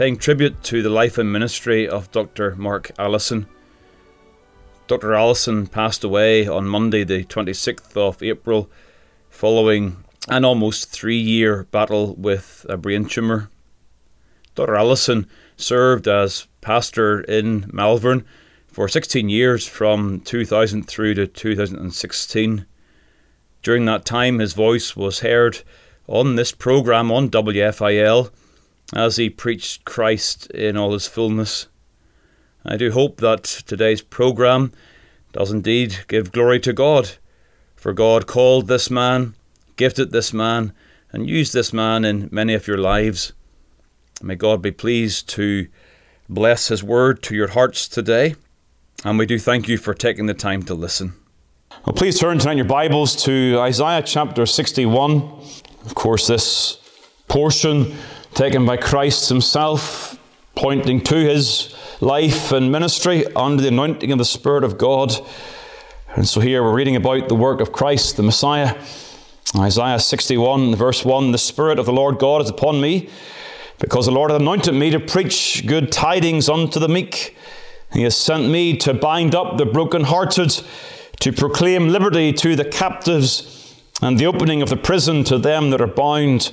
paying tribute to the life and ministry of Dr. Mark Allison. Dr. Allison passed away on Monday, the 26th of April, following an almost three year battle with a brain tumour. Dr. Allison served as pastor in Malvern for 16 years from 2000 through to 2016. During that time, his voice was heard on this program on WFIL as he preached Christ in all his fullness. I do hope that today's program does indeed give glory to God, for God called this man, gifted this man, and used this man in many of your lives. May God be pleased to bless his word to your hearts today, and we do thank you for taking the time to listen. Well, please turn tonight your Bibles to Isaiah chapter 61. Of course, this portion taken by Christ Himself, pointing to His life and ministry under the anointing of the Spirit of God. And so here we're reading about the work of Christ, the Messiah. Isaiah 61, verse 1 The Spirit of the Lord God is upon me, because the Lord hath anointed me to preach good tidings unto the meek. He has sent me to bind up the brokenhearted, to proclaim liberty to the captives and the opening of the prison to them that are bound,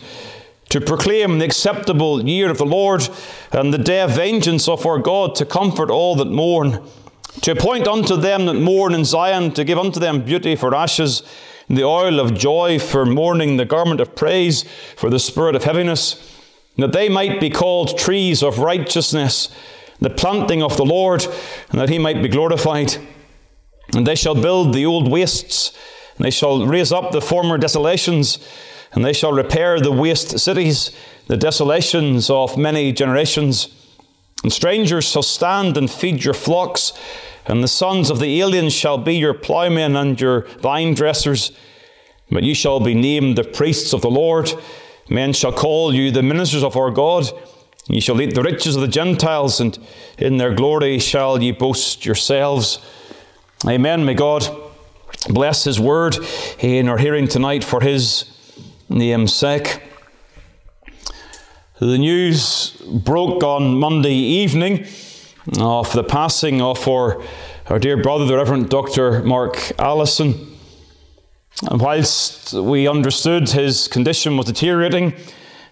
to proclaim the acceptable year of the Lord and the day of vengeance of our God, to comfort all that mourn, to appoint unto them that mourn in Zion, to give unto them beauty for ashes, and the oil of joy for mourning, the garment of praise for the spirit of heaviness, that they might be called trees of righteousness, the planting of the Lord, and that he might be glorified. And they shall build the old wastes and they shall raise up the former desolations, and they shall repair the waste cities, the desolations of many generations. And strangers shall stand and feed your flocks, and the sons of the aliens shall be your ploughmen and your vine dressers. But ye shall be named the priests of the Lord. Men shall call you the ministers of our God. Ye shall eat the riches of the Gentiles, and in their glory shall ye boast yourselves. Amen. May God bless His word in our hearing tonight for His name's sake. The news broke on Monday evening of the passing of our, our dear brother, the Reverend Dr. Mark Allison. And whilst we understood his condition was deteriorating,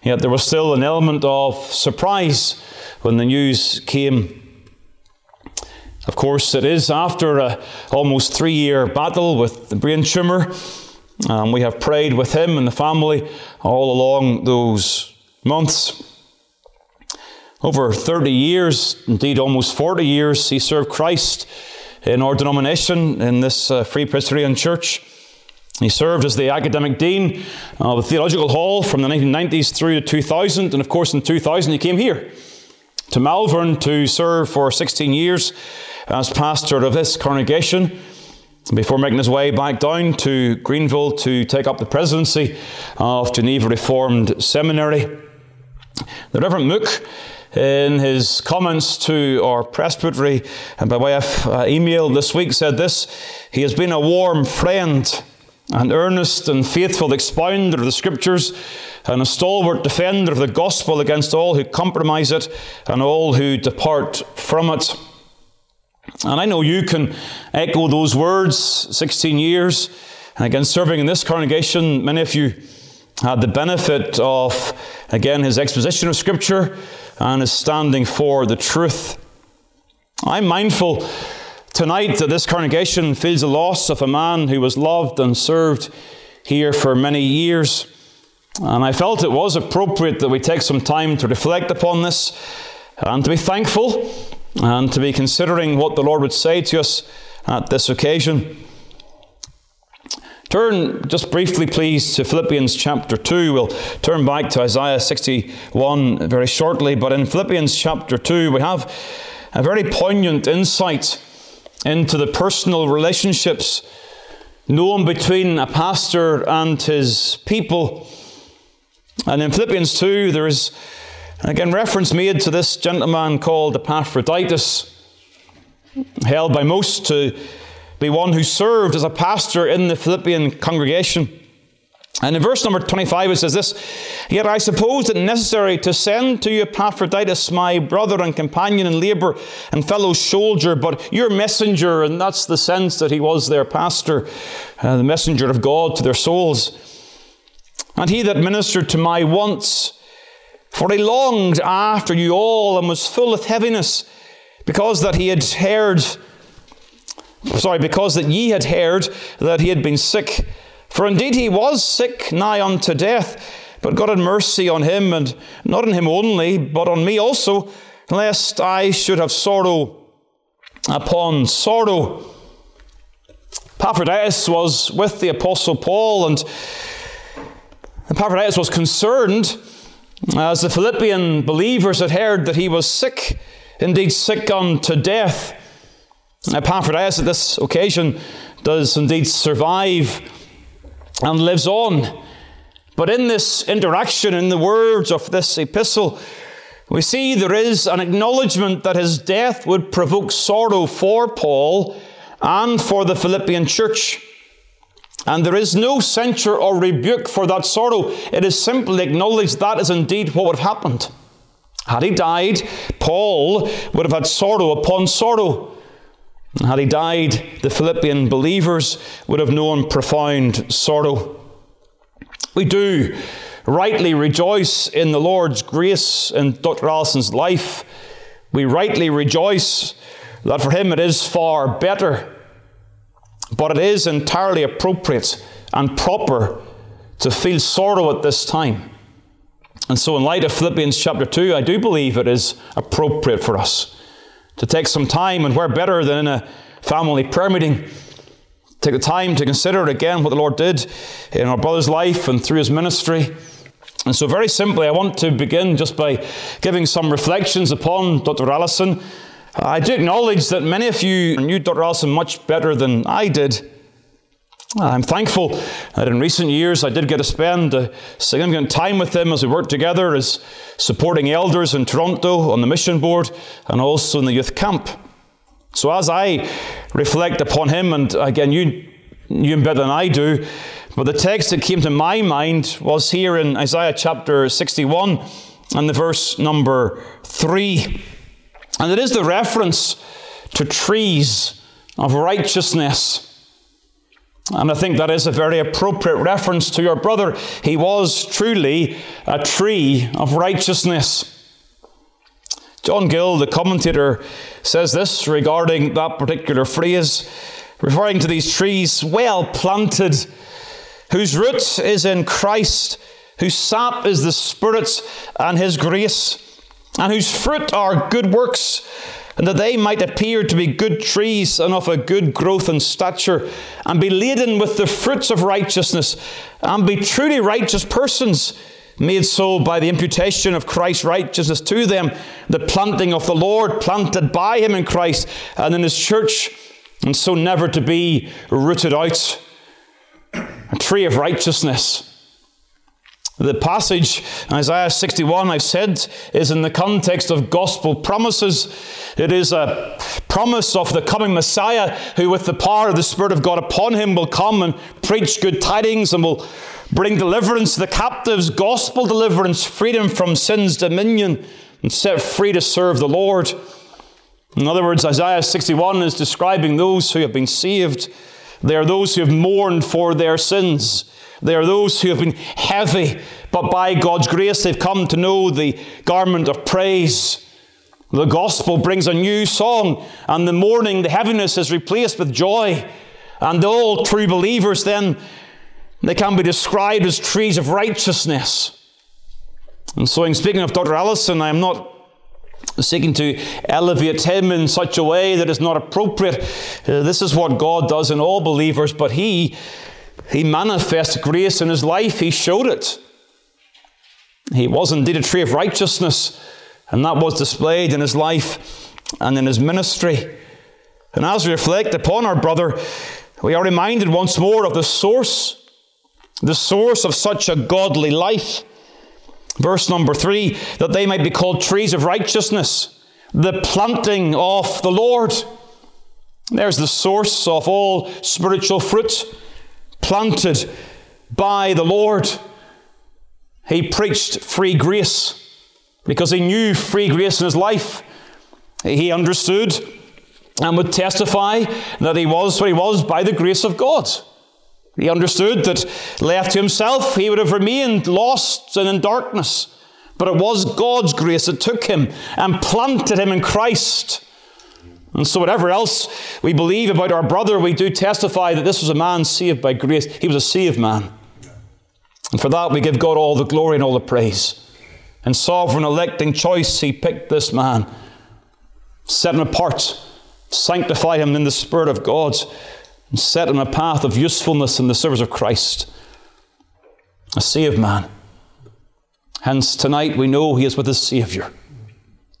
yet there was still an element of surprise when the news came of course, it is after a almost three year battle with the brain tumour. Um, we have prayed with him and the family all along those months. Over 30 years, indeed almost 40 years, he served Christ in our denomination in this uh, Free Presbyterian Church. He served as the academic dean of the Theological Hall from the 1990s through to 2000, and of course, in 2000, he came here to Malvern to serve for 16 years as pastor of this congregation before making his way back down to Greenville to take up the presidency of Geneva Reformed Seminary. The Reverend Mook, in his comments to our presbytery and by way of uh, email this week, said this He has been a warm friend, an earnest and faithful expounder of the Scriptures, and a stalwart defender of the gospel against all who compromise it and all who depart from it. And I know you can echo those words 16 years. And again, serving in this congregation, many of you had the benefit of, again, his exposition of Scripture and his standing for the truth. I'm mindful tonight that this congregation feels the loss of a man who was loved and served here for many years. And I felt it was appropriate that we take some time to reflect upon this and to be thankful and to be considering what the Lord would say to us at this occasion. Turn just briefly, please, to Philippians chapter 2. We'll turn back to Isaiah 61 very shortly, but in Philippians chapter 2, we have a very poignant insight into the personal relationships known between a pastor and his people. And in Philippians 2, there is again reference made to this gentleman called Epaphroditus, held by most to be one who served as a pastor in the Philippian congregation. And in verse number 25 it says this Yet I suppose it necessary to send to you Epaphroditus, my brother and companion in labour and fellow soldier, but your messenger, and that's the sense that he was their pastor, uh, the messenger of God to their souls. And he that ministered to my wants, for he longed after you all and was full of heaviness, because that he had heard sorry, because that ye had heard that he had been sick. For indeed he was sick nigh unto death, but God had mercy on him, and not on him only, but on me also, lest I should have sorrow upon sorrow. Epaphroditus was with the Apostle Paul, and Epaphroditus was concerned as the Philippian believers had heard that he was sick, indeed sick unto death. Epaphroditus at this occasion does indeed survive and lives on. But in this interaction, in the words of this epistle, we see there is an acknowledgement that his death would provoke sorrow for Paul and for the Philippian church. And there is no censure or rebuke for that sorrow. It is simply acknowledged that is indeed what would have happened. Had he died, Paul would have had sorrow upon sorrow. Had he died, the Philippian believers would have known profound sorrow. We do rightly rejoice in the Lord's grace in Dr. Allison's life. We rightly rejoice that for him it is far better, but it is entirely appropriate and proper to feel sorrow at this time. And so, in light of Philippians chapter 2, I do believe it is appropriate for us to take some time, and where better than in a family prayer meeting, take the time to consider again what the Lord did in our brother's life and through his ministry. And so, very simply, I want to begin just by giving some reflections upon Dr. Allison. I do acknowledge that many of you knew Dr. Allison much better than I did. I'm thankful that in recent years I did get to spend a significant time with him as we worked together as supporting elders in Toronto on the mission board and also in the youth camp. So as I reflect upon him, and again, you knew him better than I do, but the text that came to my mind was here in Isaiah chapter 61 and the verse number 3. And it is the reference to trees of righteousness. And I think that is a very appropriate reference to your brother. He was truly a tree of righteousness. John Gill, the commentator, says this regarding that particular phrase, referring to these trees well planted, whose root is in Christ, whose sap is the Spirit and His grace, and whose fruit are good works and that they might appear to be good trees and of a good growth and stature, and be laden with the fruits of righteousness, and be truly righteous persons, made so by the imputation of Christ's righteousness to them, the planting of the Lord, planted by him in Christ and in his church, and so never to be rooted out. A tree of righteousness. The passage, Isaiah 61, I've said, is in the context of gospel promises. It is a promise of the coming Messiah who, with the power of the Spirit of God upon him, will come and preach good tidings and will bring deliverance to the captives, gospel deliverance, freedom from sin's dominion, and set free to serve the Lord. In other words, Isaiah 61 is describing those who have been saved. They are those who have mourned for their sins. They are those who have been heavy, but by God's grace they've come to know the garment of praise. The gospel brings a new song, and the mourning, the heaviness is replaced with joy. And all true believers then, they can be described as trees of righteousness. And so, in speaking of Dr. Allison, I am not seeking to elevate him in such a way that is not appropriate. Uh, this is what God does in all believers, but he he manifests grace in his life, he showed it. He was indeed a tree of righteousness, and that was displayed in his life and in his ministry. And as we reflect upon our brother, we are reminded once more of the source, the source of such a godly life. Verse number three, that they might be called trees of righteousness, the planting of the Lord. There's the source of all spiritual fruit, planted by the Lord. He preached free grace because he knew free grace in his life. He understood and would testify that he was what he was by the grace of God. He understood that left to himself, he would have remained lost and in darkness. But it was God's grace that took him and planted him in Christ. And so, whatever else we believe about our brother, we do testify that this was a man saved by grace. He was a saved man. And for that, we give God all the glory and all the praise. In sovereign electing choice, He picked this man, set him apart, sanctified him in the Spirit of God, and set him a path of usefulness in the service of Christ. A saved man. Hence, tonight we know He is with His Saviour.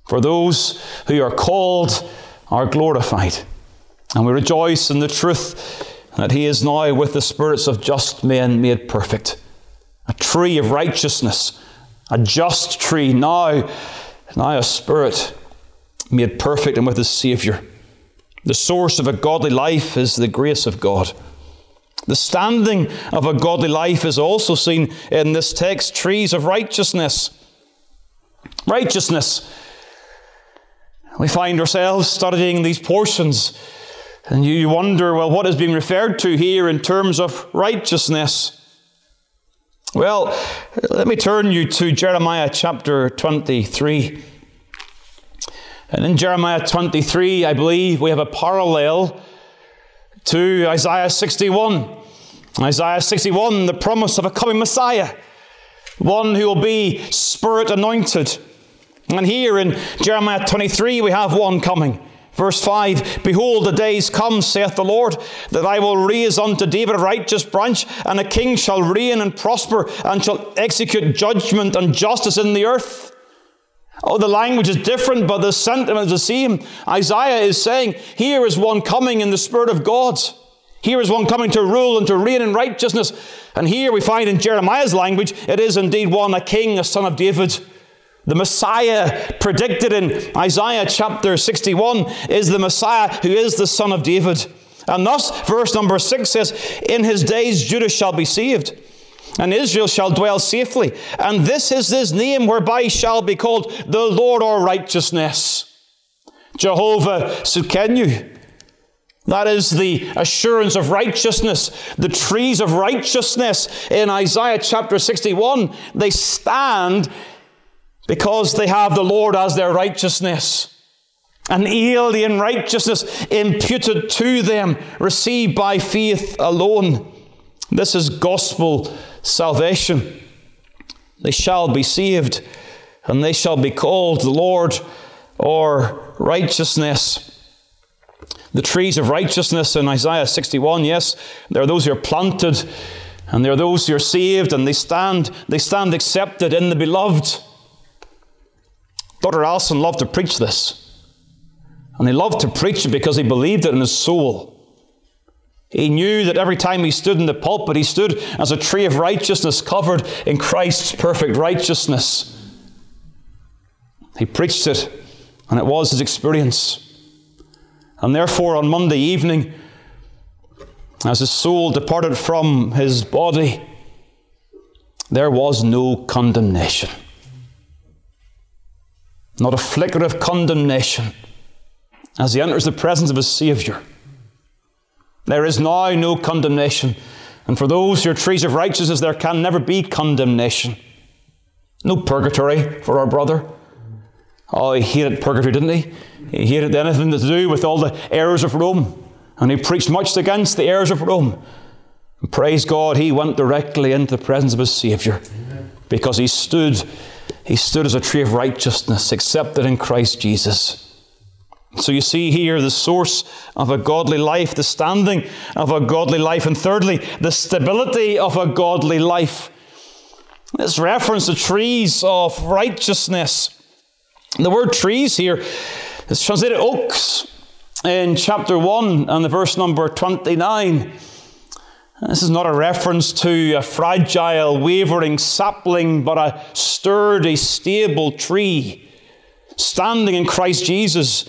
For those who are called are glorified. And we rejoice in the truth that He is now with the spirits of just men made perfect a tree of righteousness, a just tree, now, now a spirit made perfect and with his Saviour. The source of a godly life is the grace of God. The standing of a godly life is also seen in this text trees of righteousness. Righteousness. We find ourselves studying these portions, and you wonder, well, what is being referred to here in terms of righteousness? Well, let me turn you to Jeremiah chapter 23. And in Jeremiah 23, I believe we have a parallel to Isaiah 61. Isaiah 61, the promise of a coming Messiah, one who will be spirit anointed. And here in Jeremiah 23, we have one coming. Verse 5 Behold, the days come, saith the Lord, that I will raise unto David a righteous branch, and a king shall reign and prosper, and shall execute judgment and justice in the earth. Oh, the language is different, but the sentiment is the same. Isaiah is saying, Here is one coming in the Spirit of God. Here is one coming to rule and to reign in righteousness. And here we find in Jeremiah's language, it is indeed one, a king, a son of David. The Messiah predicted in Isaiah chapter 61 is the Messiah who is the son of David. And thus, verse number 6 says, In his days Judah shall be saved, and Israel shall dwell safely. And this is his name whereby he shall be called the Lord our righteousness. Jehovah Tsidkenu. That is the assurance of righteousness. The trees of righteousness in Isaiah chapter 61, they stand because they have the Lord as their righteousness. An alien righteousness imputed to them, received by faith alone. This is gospel salvation. They shall be saved, and they shall be called the Lord or righteousness. The trees of righteousness in Isaiah 61, yes, there are those who are planted, and there are those who are saved, and they stand, they stand accepted in the beloved. Dr. Allison loved to preach this. And he loved to preach it because he believed it in his soul. He knew that every time he stood in the pulpit, he stood as a tree of righteousness covered in Christ's perfect righteousness. He preached it, and it was his experience. And therefore, on Monday evening, as his soul departed from his body, there was no condemnation not a flicker of condemnation as he enters the presence of his Saviour. There is now no condemnation. And for those who are trees of righteousness, there can never be condemnation. No purgatory for our brother. Oh, he hated purgatory, didn't he? He hated anything to do with all the errors of Rome. And he preached much against the errors of Rome. And praise God, he went directly into the presence of his Saviour because he stood he stood as a tree of righteousness, accepted in Christ Jesus. So you see here the source of a godly life, the standing of a godly life, and thirdly, the stability of a godly life. This reference to trees of righteousness. The word trees here is translated oaks in chapter 1 and the verse number 29. This is not a reference to a fragile, wavering sapling, but a sturdy, stable tree standing in Christ Jesus.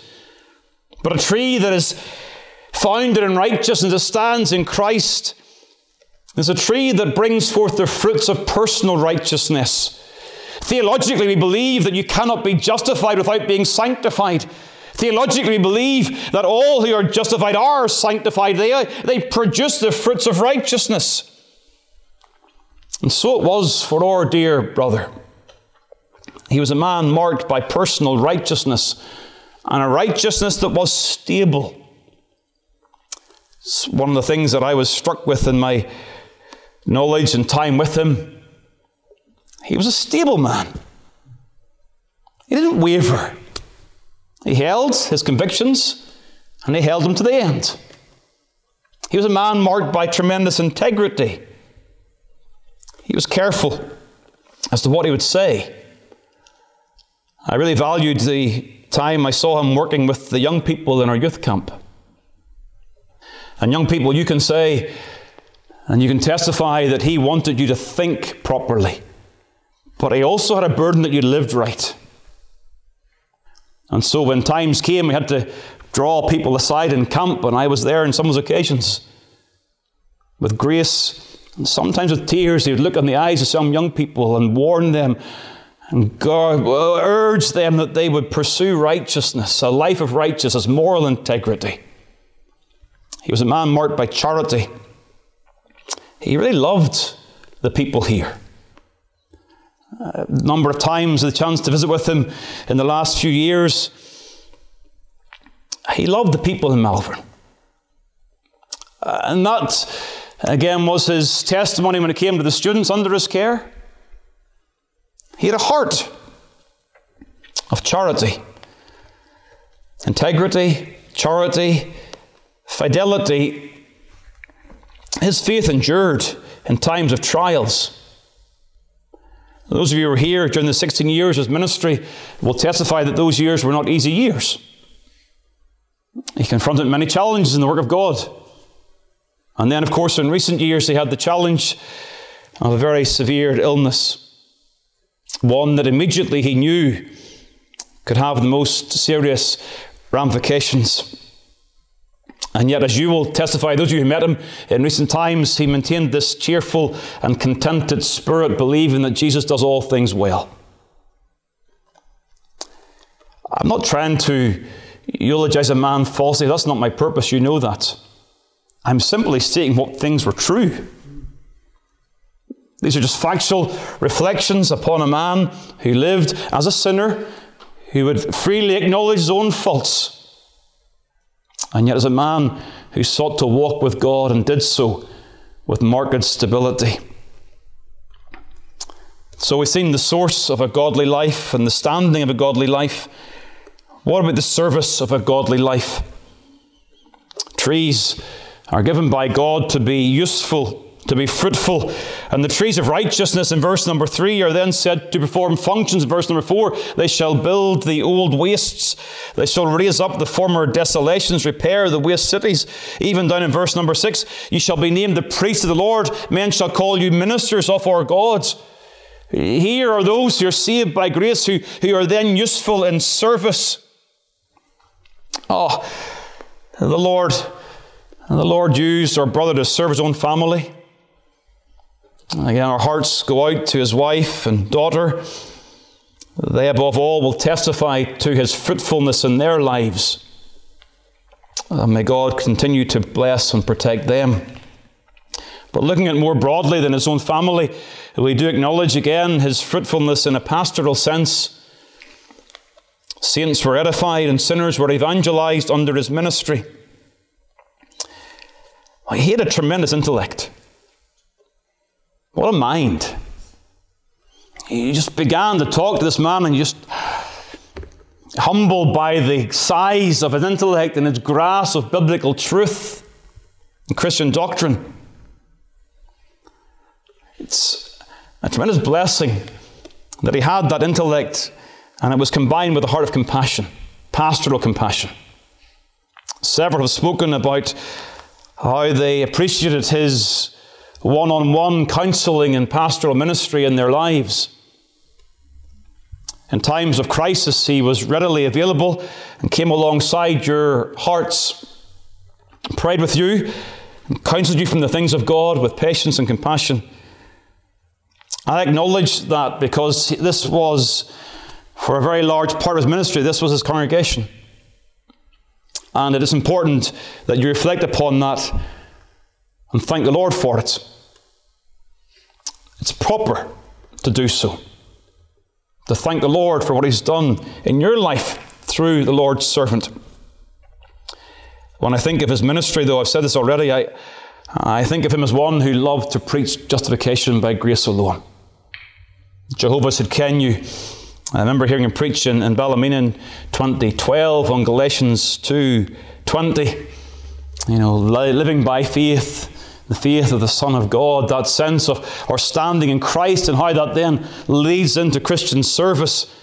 But a tree that is founded in righteousness, that stands in Christ, is a tree that brings forth the fruits of personal righteousness. Theologically, we believe that you cannot be justified without being sanctified. Theologically, we believe that all who are justified are sanctified. They, uh, they produce the fruits of righteousness. And so it was for our dear brother. He was a man marked by personal righteousness and a righteousness that was stable. It's one of the things that I was struck with in my knowledge and time with him. He was a stable man. He didn't waver. He held his convictions and he held them to the end. He was a man marked by tremendous integrity. He was careful as to what he would say. I really valued the time I saw him working with the young people in our youth camp. And young people, you can say, and you can testify that he wanted you to think properly. But he also had a burden that you lived right. And so when times came, we had to draw people aside in camp, and I was there on some of those occasions. With grace, and sometimes with tears, he would look in the eyes of some young people and warn them and God urge them that they would pursue righteousness, a life of righteousness, moral integrity. He was a man marked by charity. He really loved the people here a number of times the chance to visit with him in the last few years. He loved the people in Malvern. Uh, and that, again, was his testimony when it came to the students under his care. He had a heart of charity, integrity, charity, fidelity. His faith endured in times of trials. Those of you who were here during the 16 years of his ministry will testify that those years were not easy years. He confronted many challenges in the work of God. And then, of course, in recent years, he had the challenge of a very severe illness. One that immediately he knew could have the most serious ramifications. And yet, as you will testify, those of you who met him in recent times, he maintained this cheerful and contented spirit, believing that Jesus does all things well. I'm not trying to eulogize a man falsely. That's not my purpose. You know that. I'm simply stating what things were true. These are just factual reflections upon a man who lived as a sinner, who would freely acknowledge his own faults and yet, as a man who sought to walk with God and did so with marked stability. So we've seen the source of a godly life and the standing of a godly life. What about the service of a godly life? Trees are given by God to be useful to be fruitful. And the trees of righteousness in verse number three are then said to perform functions. In verse number four, they shall build the old wastes. They shall raise up the former desolations, repair the waste cities. Even down in verse number six, you shall be named the priests of the Lord. Men shall call you ministers of our God. Here are those who are saved by grace, who, who are then useful in service. Oh, the Lord, the Lord used our brother to serve his own family. Again, our hearts go out to his wife and daughter. They, above all, will testify to his fruitfulness in their lives. And may God continue to bless and protect them. But looking at more broadly than his own family, we do acknowledge again his fruitfulness in a pastoral sense. Saints were edified and sinners were evangelized under his ministry. He had a tremendous intellect. What a mind. He just began to talk to this man and just humbled by the size of his intellect and his grasp of biblical truth and Christian doctrine. It's a tremendous blessing that he had that intellect and it was combined with a heart of compassion, pastoral compassion. Several have spoken about how they appreciated his one on one counseling and pastoral ministry in their lives. In times of crisis, he was readily available and came alongside your hearts, prayed with you, and counseled you from the things of God with patience and compassion. I acknowledge that because this was, for a very large part of his ministry, this was his congregation. And it is important that you reflect upon that and thank the Lord for it. It's proper to do so. To thank the Lord for what He's done in your life through the Lord's servant. When I think of his ministry, though, I've said this already, I, I think of him as one who loved to preach justification by grace alone. Jehovah Tsidkenu? I remember hearing him preach in, in in 2012 on Galatians 2.20. You know, living by faith, the faith of the Son of God, that sense of our standing in Christ and how that then leads into Christian service.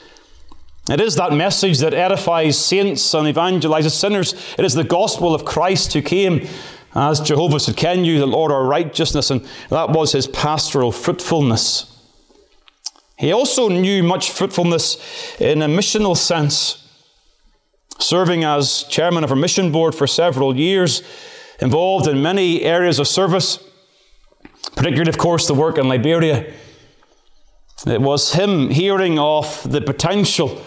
It is that message that edifies saints and evangelizes sinners. It is the gospel of Christ who came as Jehovah Tsidkenu, the Lord our righteousness, and that was his pastoral fruitfulness. He also knew much fruitfulness in a missional sense, serving as chairman of a mission board for several years, involved in many areas of service, particularly, of course, the work in Liberia. It was him hearing of the potential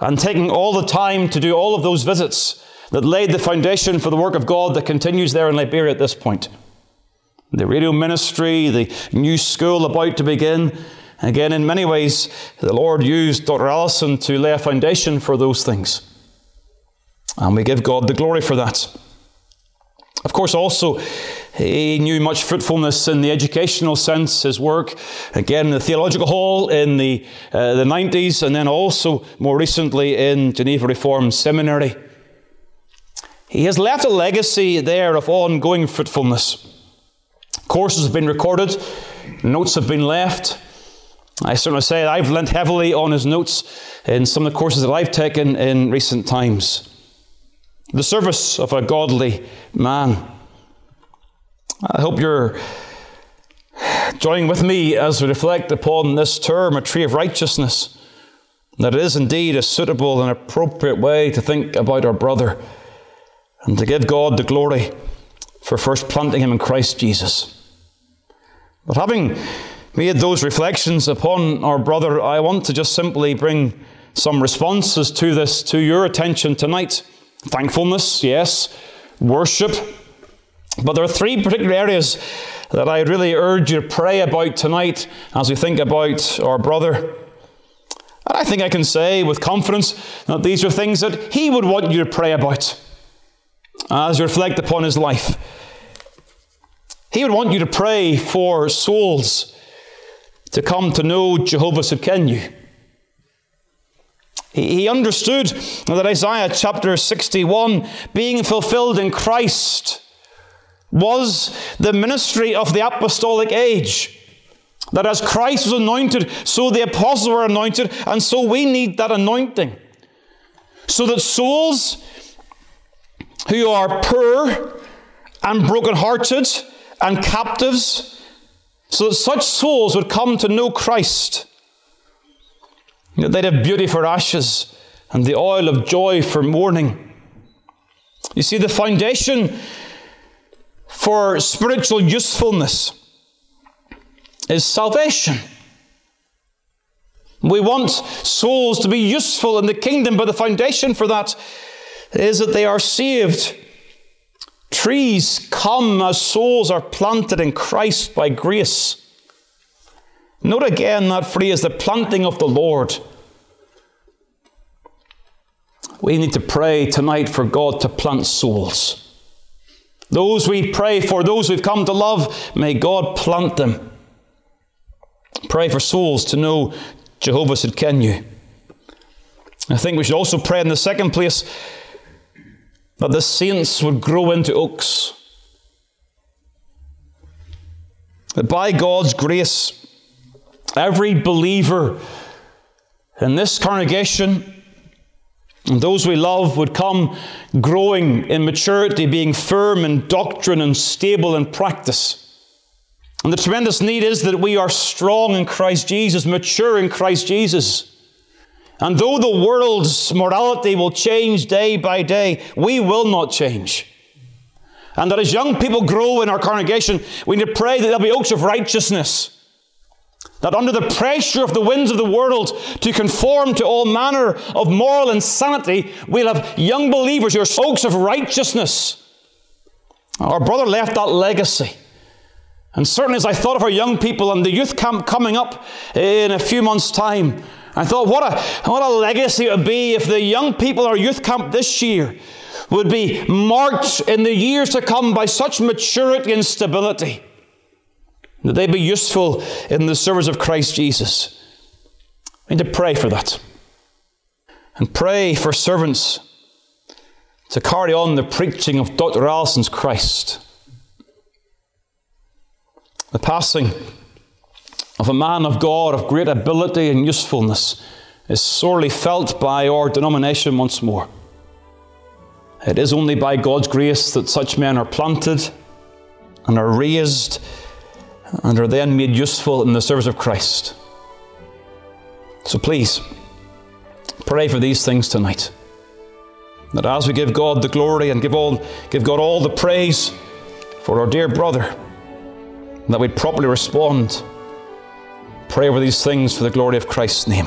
and taking all the time to do all of those visits that laid the foundation for the work of God that continues there in Liberia at this point. The radio ministry, the new school about to begin. Again, in many ways, the Lord used Dr. Allison to lay a foundation for those things. And we give God the glory for that. Of course, also, he knew much fruitfulness in the educational sense, his work, again, in the theological hall in the, uh, the 90s, and then also more recently in Geneva Reformed Seminary. He has left a legacy there of ongoing fruitfulness. Courses have been recorded, notes have been left. I certainly say I've lent heavily on his notes in some of the courses that I've taken in recent times. The service of a godly man. I hope you're joining with me as we reflect upon this term, a tree of righteousness, that it is indeed a suitable and appropriate way to think about our brother and to give God the glory for first planting him in Christ Jesus. But having made those reflections upon our brother, I want to just simply bring some responses to this to your attention tonight. Thankfulness, yes. Worship. But there are three particular areas that I really urge you to pray about tonight as we think about our brother. And I think I can say with confidence that these are things that he would want you to pray about as you reflect upon his life. He would want you to pray for souls to come to know Jehovah Tsidkenu. He understood that Isaiah chapter 61, being fulfilled in Christ, was the ministry of the apostolic age. That as Christ was anointed, so the apostles were anointed, and so we need that anointing. So that souls who are poor and brokenhearted and captives so that such souls would come to know Christ. They'd have beauty for ashes and the oil of joy for mourning. You see, the foundation for spiritual usefulness is salvation. We want souls to be useful in the kingdom, but the foundation for that is that they are saved Trees come as souls are planted in Christ by grace. Note again that phrase, the planting of the Lord. We need to pray tonight for God to plant souls. Those we pray for, those we've come to love, may God plant them. Pray for souls to know Jehovah Tsidkenu. I think we should also pray in the second place that the saints would grow into oaks. That by God's grace, every believer in this congregation and those we love would come growing in maturity, being firm in doctrine and stable in practice. And the tremendous need is that we are strong in Christ Jesus, mature in Christ Jesus. And though the world's morality will change day by day, we will not change. And that as young people grow in our congregation, we need to pray that there'll be oaks of righteousness. That under the pressure of the winds of the world to conform to all manner of moral insanity, we'll have young believers who are of righteousness. Our brother left that legacy. And certainly, as I thought of our young people and the youth camp coming up in a few months' time, I thought, what a, what a legacy it would be if the young people our youth camp this year would be marked in the years to come by such maturity and stability that they be useful in the service of Christ Jesus. We need to pray for that. And pray for servants to carry on the preaching of Dr. Allison's Christ. The passing of a man of God of great ability and usefulness is sorely felt by our denomination once more. It is only by God's grace that such men are planted and are raised and are then made useful in the service of Christ. So please, pray for these things tonight. That as we give God the glory and give, all, give God all the praise for our dear brother, that we'd properly respond Pray over these things for the glory of Christ's name.